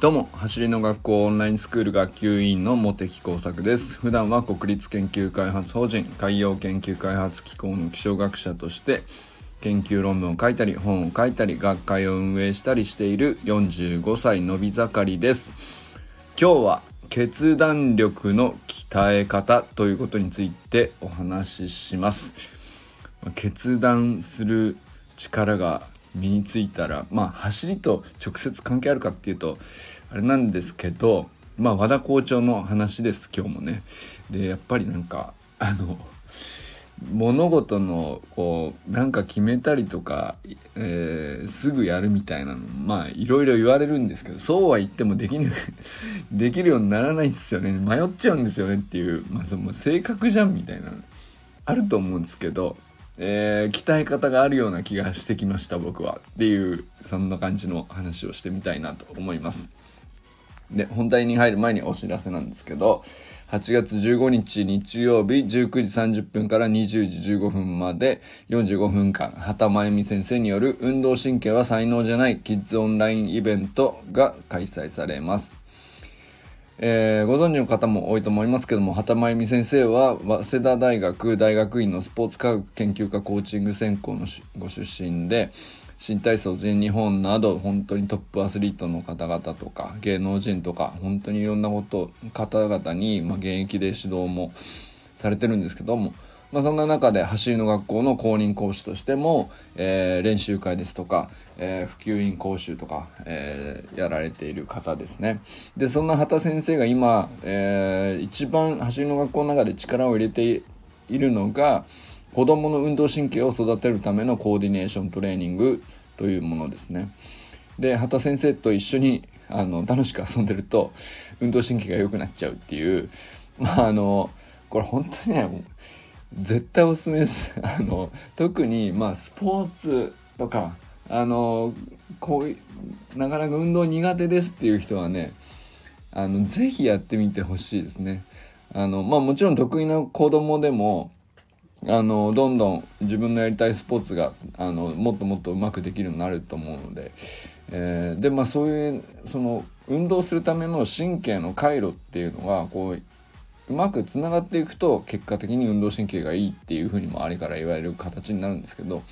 どうも走りの学校オンラインスクール学級委員の茂木耕作です。普段は国立研究開発法人海洋研究開発機構の気象学者として研究論文を書いたり本を書いたり学会を運営したりしている45歳のび盛りです。今日は決断力の鍛え方ということについてお話しします。決断する力が身についたらまあ走りと直接関係あるかっていうとあれなんですけどまあ和田校長の話です今日もね。でやっぱりなんかあの物事のこうなんか決めたりとか、えー、すぐやるみたいなのまあいろいろ言われるんですけどそうは言ってもできる できるようにならないんですよね迷っちゃうんですよねっていう、まあ、その性格じゃんみたいなあると思うんですけどえー、鍛え方があるような気がしてきました僕は。っていうそんな感じの話をしてみたいなと思います。で本題に入る前にお知らせなんですけど8月15日日曜日19時30分から20時15分まで45分間畑真由美先生による運動神経は才能じゃないキッズオンラインイベントが開催されます。えー、ご存知の方も多いと思いますけども畑真由美先生は早稲田大学大学院のスポーツ科学研究科コーチング専攻のご出身で新体操全日本など本当にトップアスリートの方々とか芸能人とか本当にいろんなこと方々に、まあ、現役で指導もされてるんですけどもまあ、そんな中で走りの学校の公認講師としても、えー、練習会ですとか、えー、普及員講習とか、えー、やられている方ですね。で、そんな畑先生が今、え一番走りの学校の中で力を入れているのが、子供の運動神経を育てるためのコーディネーショントレーニングというものですね。で、畑先生と一緒にあの楽しく遊んでると運動神経が良くなっちゃうっていう、まああの、これ本当にね、絶対おすすめです。あの特にまあスポーツとかあのこういうなかなか運動苦手ですっていう人はねあのぜひやってみてほしいですね。あのまあもちろん得意な子供でもあのどんどん自分のやりたいスポーツがあのもっともっとうまくできるようになると思うので、えー、でまあそういうその運動するための神経の回路っていうのがこううまくつながっていくと結果的に運動神経がいいっていうふうにもあれから言われる形になるんですけど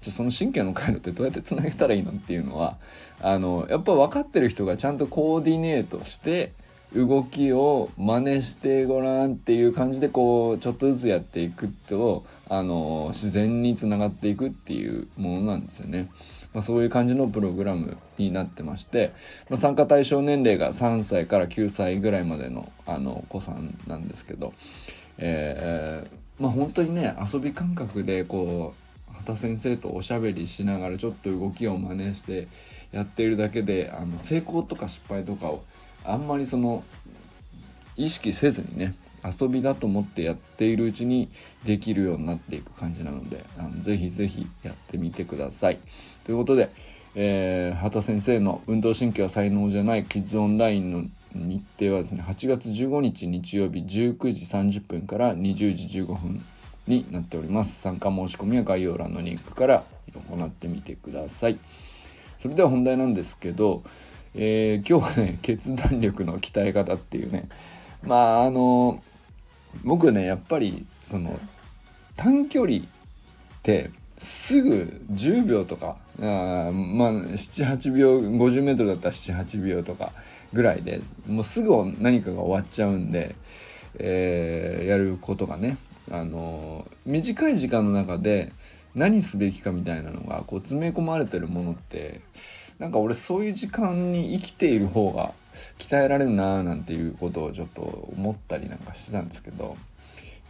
じゃその神経の回路ってどうやってつなげたらいいのっていうのはあのやっぱ分かってる人がちゃんとコーディネートして動きを真似してごらんっていう感じでこうちょっとずつやっていくとあの自然につながっていくっていうものなんですよね。まあ、そういう感じのプログラムになってまして、まあ、参加対象年齢が3歳から9歳ぐらいまでのあの子さんなんですけど、えー、まあ本当にね遊び感覚でこう畑先生とおしゃべりしながらちょっと動きを真似してやっているだけであの成功とか失敗とかをあんまりその意識せずにね遊びだと思ってやっているうちにできるようになっていく感じなのであのぜひぜひやってみてください。ということで、えー、畑先生の運動神経は才能じゃないキッズオンラインの日程はですね8月15日日曜日19時30分から20時15分になっております。参加申し込みは概要欄のリンクから行ってみてください。それでは本題なんですけど、えー、今日はね決断力の鍛え方っていうね。まああの僕ねやっぱりその短距離ってすぐ10秒とかあまあ78秒 50m だったら78秒とかぐらいでもうすぐ何かが終わっちゃうんで、えー、やることがね、あの短い時間の中で何すべきかみたいなのがこう詰め込まれてるものってなんか俺そういう時間に生きている方が鍛えられるなーなんていうことをちょっと思ったりなんかしてたんですけど。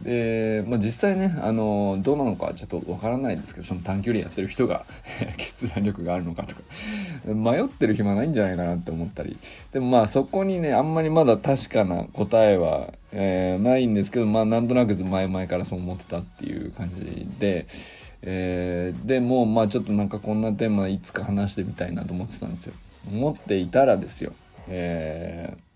で、まあ、実際ねあのどうなのかちょっとわからないですけどその短距離やってる人が 決断力があるのかとか。迷ってる暇ないんじゃないかなって思ったり。でもまあそこにねあんまりまだ確かな答えは、えー、ないんですけどまあなんとなく前々からそう思ってたっていう感じで。えー、でもまあちょっとなんかこんなテーマいつか話してみたいなと思ってたんですよ。思っていたらですよ。えー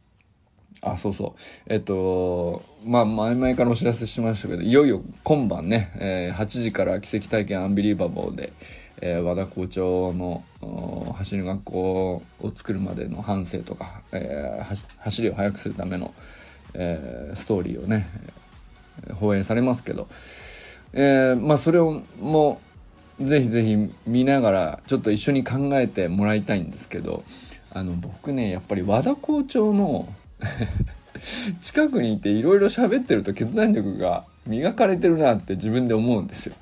あ、そうそう。えっと、まあ、前々からお知らせしましたけど、いよいよ今晩ね、えー、8時から奇跡体験アンビリーバボーで、えー、和田校長の走る学校を作るまでの反省とか、えー、走りを速くするための、えー、ストーリーをね放映されますけど、えー、まあそれをもぜひぜひ見ながらちょっと一緒に考えてもらいたいんですけどあの僕ねやっぱり和田校長の 近くにいていろいろ喋ってると決断力が磨かれてるなって自分で思うんですよ。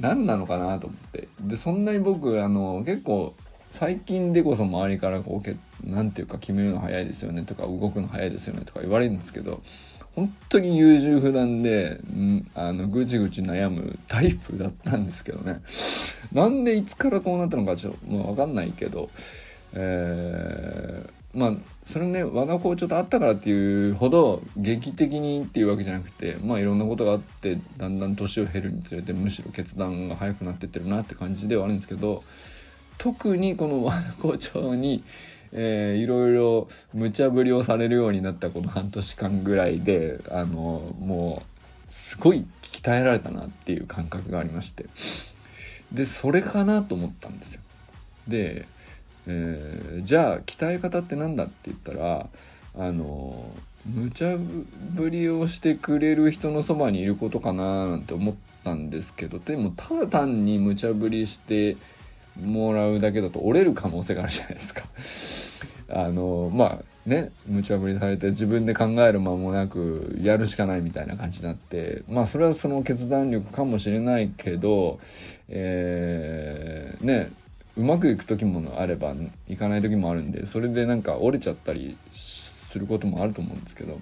何なのかなと思ってでそんなに僕あの結構最近でこそ周りからこう何て言うか決めるの早いですよねとか動くの早いですよねとか言われるんですけど本当に優柔不断で、ん、あのぐちぐち悩むタイプだったんですけどね。なんでいつからこうなったのかちょっともう分かんないけど、えー、まあそれね我が校長と会ったからっていうほど劇的にっていうわけじゃなくてまあいろんなことがあってだんだん年を経るにつれてむしろ決断が早くなってってるなって感じではあるんですけど特にこの和田校長にえー、いろいろ無茶ぶりをされるようになったこの半年間ぐらいであのもうすごい鍛えられたなっていう感覚がありましてでそれかなと思ったんですよ。で、えー、じゃあ鍛え方って何だって言ったらあの無茶ぶりをしてくれる人のそばにいることかななんて思ったんですけどでもただ単に無茶ぶりしてもらうだけだと折れる可能性があるじゃないですか。あのまあね無茶ぶりされて自分で考える間もなくやるしかないみたいな感じになってまあそれはその決断力かもしれないけど、えー、ねうまくいく時もあればいかない時もあるんでそれでなんか折れちゃったりすることもあると思うんですけど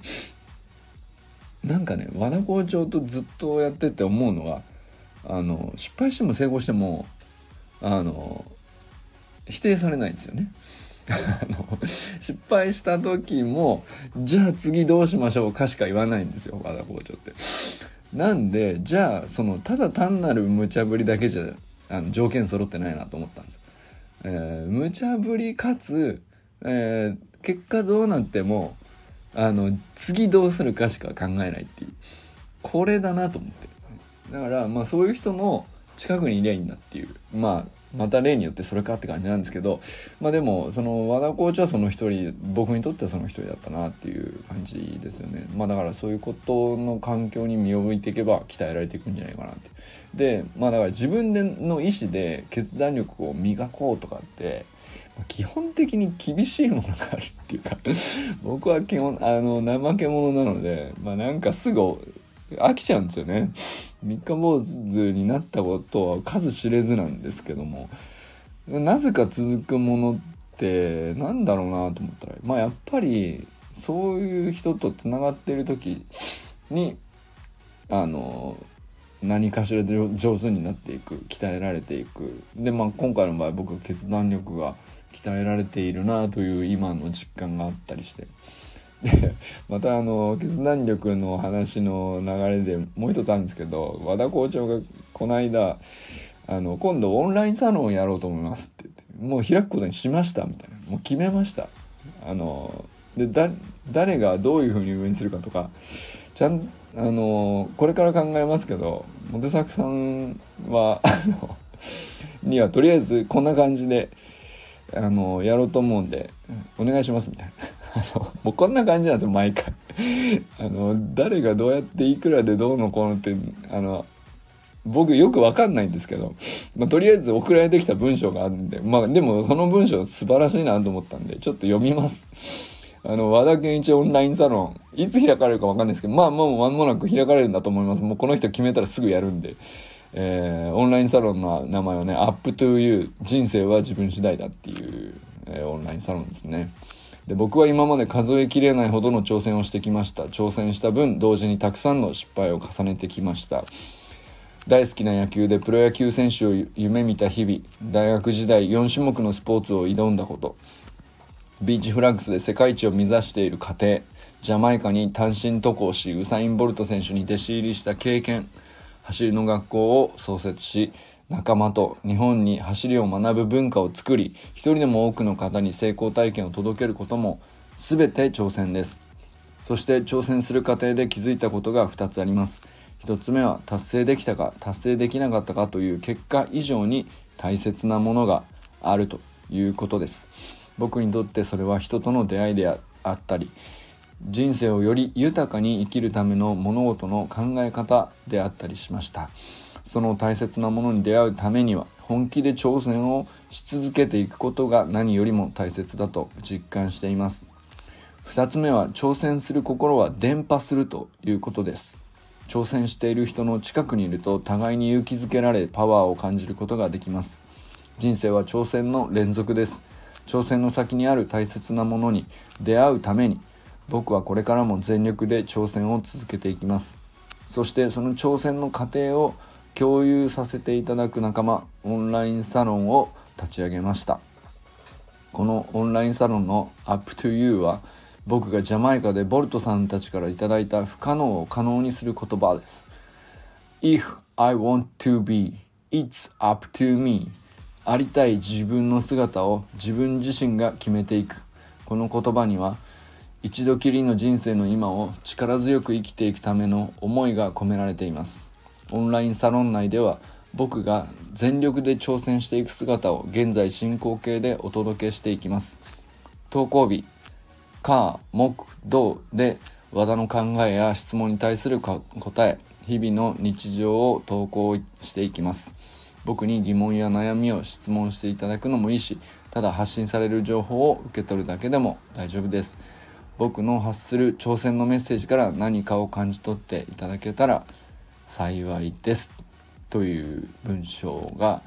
なんかね和田校長とずっとやってて思うのはあの失敗しても成功してもあの否定されないんですよね。あの失敗した時もじゃあ次どうしましょうかしか言わないんですよ和田校長って。なんでじゃあそのただ単なる無茶ぶりだけじゃあの条件揃ってないなと思ったんです。えー、無茶ぶりかつ、えー、結果どうなってもあの次どうするかしか考えないっていうこれだなと思ってだからまあそういう人の近くにいりゃいいんだっていう。まあまた例によってそれかって感じなんですけど。まあでもその和田コーチはその一人僕にとってはその一人だったなっていう感じですよね。まあだからそういうことの環境に身を置いていけば鍛えられていくんじゃないかなってでまあだから自分での意思で決断力を磨こうとかって基本的に厳しいものがあるっていうか 僕は基本あの怠け者なのでまあなんかすぐ飽きちゃうんですよね。三日坊主になったことは数知れずなんですけどもなぜか続くものってなんだろうなと思ったらまあやっぱりそういう人とつながってる時にあの何かしらで上手になっていく鍛えられていく。でまあ今回の場合僕は決断力が鍛えられているなという今の実感があったりして。で またあの決断力の話の流れでもう一つあるんですけど和田校長がこの間あの今度オンラインサロンをやろうと思いますって言ってもう開くことにしましたみたいなもう決めましたあので誰がどういうふうに運営するかとかちゃんあのこれから考えますけどモテ作さんは あのにはとりあえずこんな感じであのやろうと思うんでお願いしますみたいな。もうこんな感じなんですよ毎回。あの誰がどうやっていくらでどうのこうのってあの僕よくわかんないんですけど、まあ、とりあえず送られてきた文章があるんでまあでもその文章素晴らしいなと思ったんでちょっと読みます。あの和田健一オンラインサロンいつ開かれるかわかんないですけどまあもう間もなく開かれるんだと思います。もうこの人決めたらすぐやるんでえー、オンラインサロンの名前はね、 Up to You、人生は自分次第だっていう、えー、オンラインサロンですね。で僕は今まで数えきれないほどの挑戦をしてきました。挑戦した分同時にたくさんの失敗を重ねてきました。大好きな野球でプロ野球選手を夢見た日々大学時代4種目のスポーツを挑んだこと。ビーチフラッグスで世界一を目指している過程ジャマイカに単身渡航しウサイン・ボルト選手に弟子入りした経験。走りの学校を創設し仲間と日本に走りを学ぶ文化を作り一人でも多くの方に成功体験を届けることも全て挑戦です。そして挑戦する過程で気づいたことが2つあります。1つ目は達成できたか達成できなかったかという結果以上に大切なものがあるということです。僕にとってそれは人との出会いであったり人生をより豊かに生きるための物事の考え方であったりしました。その大切なものに出会うためには本気で挑戦をし続けていくことが何よりも大切だと実感しています。2つ目は挑戦する心は伝播するということです。挑戦している人の近くにいると互いに勇気づけられパワーを感じることができます。人生は挑戦の連続です。挑戦の先にある大切なものに出会うために僕はこれからも全力で挑戦を続けていきます。そしてその挑戦の過程を共有させていただく仲間オンラインサロンを立ち上げました。このオンラインサロンの Up to You は僕がジャマイカでボルトさんたちからいただいた不可能を可能にする言葉です。If I want to be, it's up to me. ありたい自分の姿を自分自身が決めていく。この言葉には一度きりの人生の今を力強く生きていくための思いが込められています。オンラインサロン内では僕が全力で挑戦していく姿を現在進行形でお届けしていきます。投稿日火木土で和田の考えや質問に対する答え日々の日常を投稿していきます。僕に疑問や悩みを質問していただくのもいいしただ発信される情報を受け取るだけでも大丈夫です。僕の発する挑戦のメッセージから何かを感じ取っていただけたら幸いですという文章が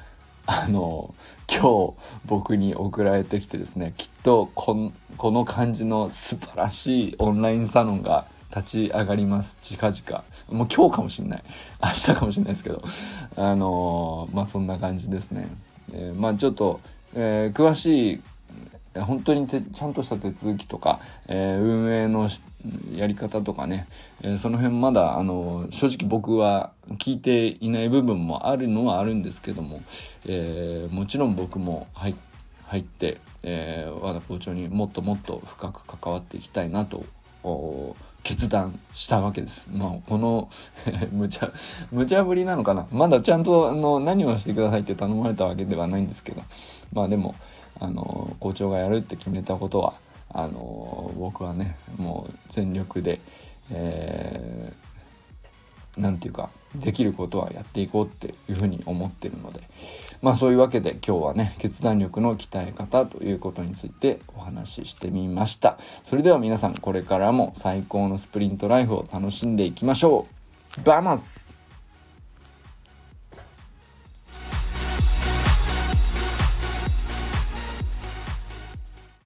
あの 今日僕に送られてきてですねきっとこの感じの素晴らしいオンラインサロンが立ち上がります。近々。もう今日かもしんない。明日かもしんないですけど。あのまあそんな感じですね、えー、まあちょっと、えー、詳しい本当にちゃんとした手続きとか、えー、運営のやり方とかね、えー、その辺まだあの正直僕は聞いていない部分もあるのはあるんですけども、えー、もちろん僕も入入って、えー、和田校長にもっともっと深く関わっていきたいなと決断したわけです。まあ、この 無茶、無茶ぶりなのかな。まだちゃんとあの何をしてくださいって頼まれたわけではないんですけど、まあでも、あの校長がやるって決めたことはあの僕はねもう全力で、えー、て言うかできることはやっていこうっていうふうに思ってるのでまあそういうわけで今日はね決断力の鍛え方ということについてお話ししてみました。それでは皆さんこれからも最高のスプリントライフを楽しんでいきましょう。バマス!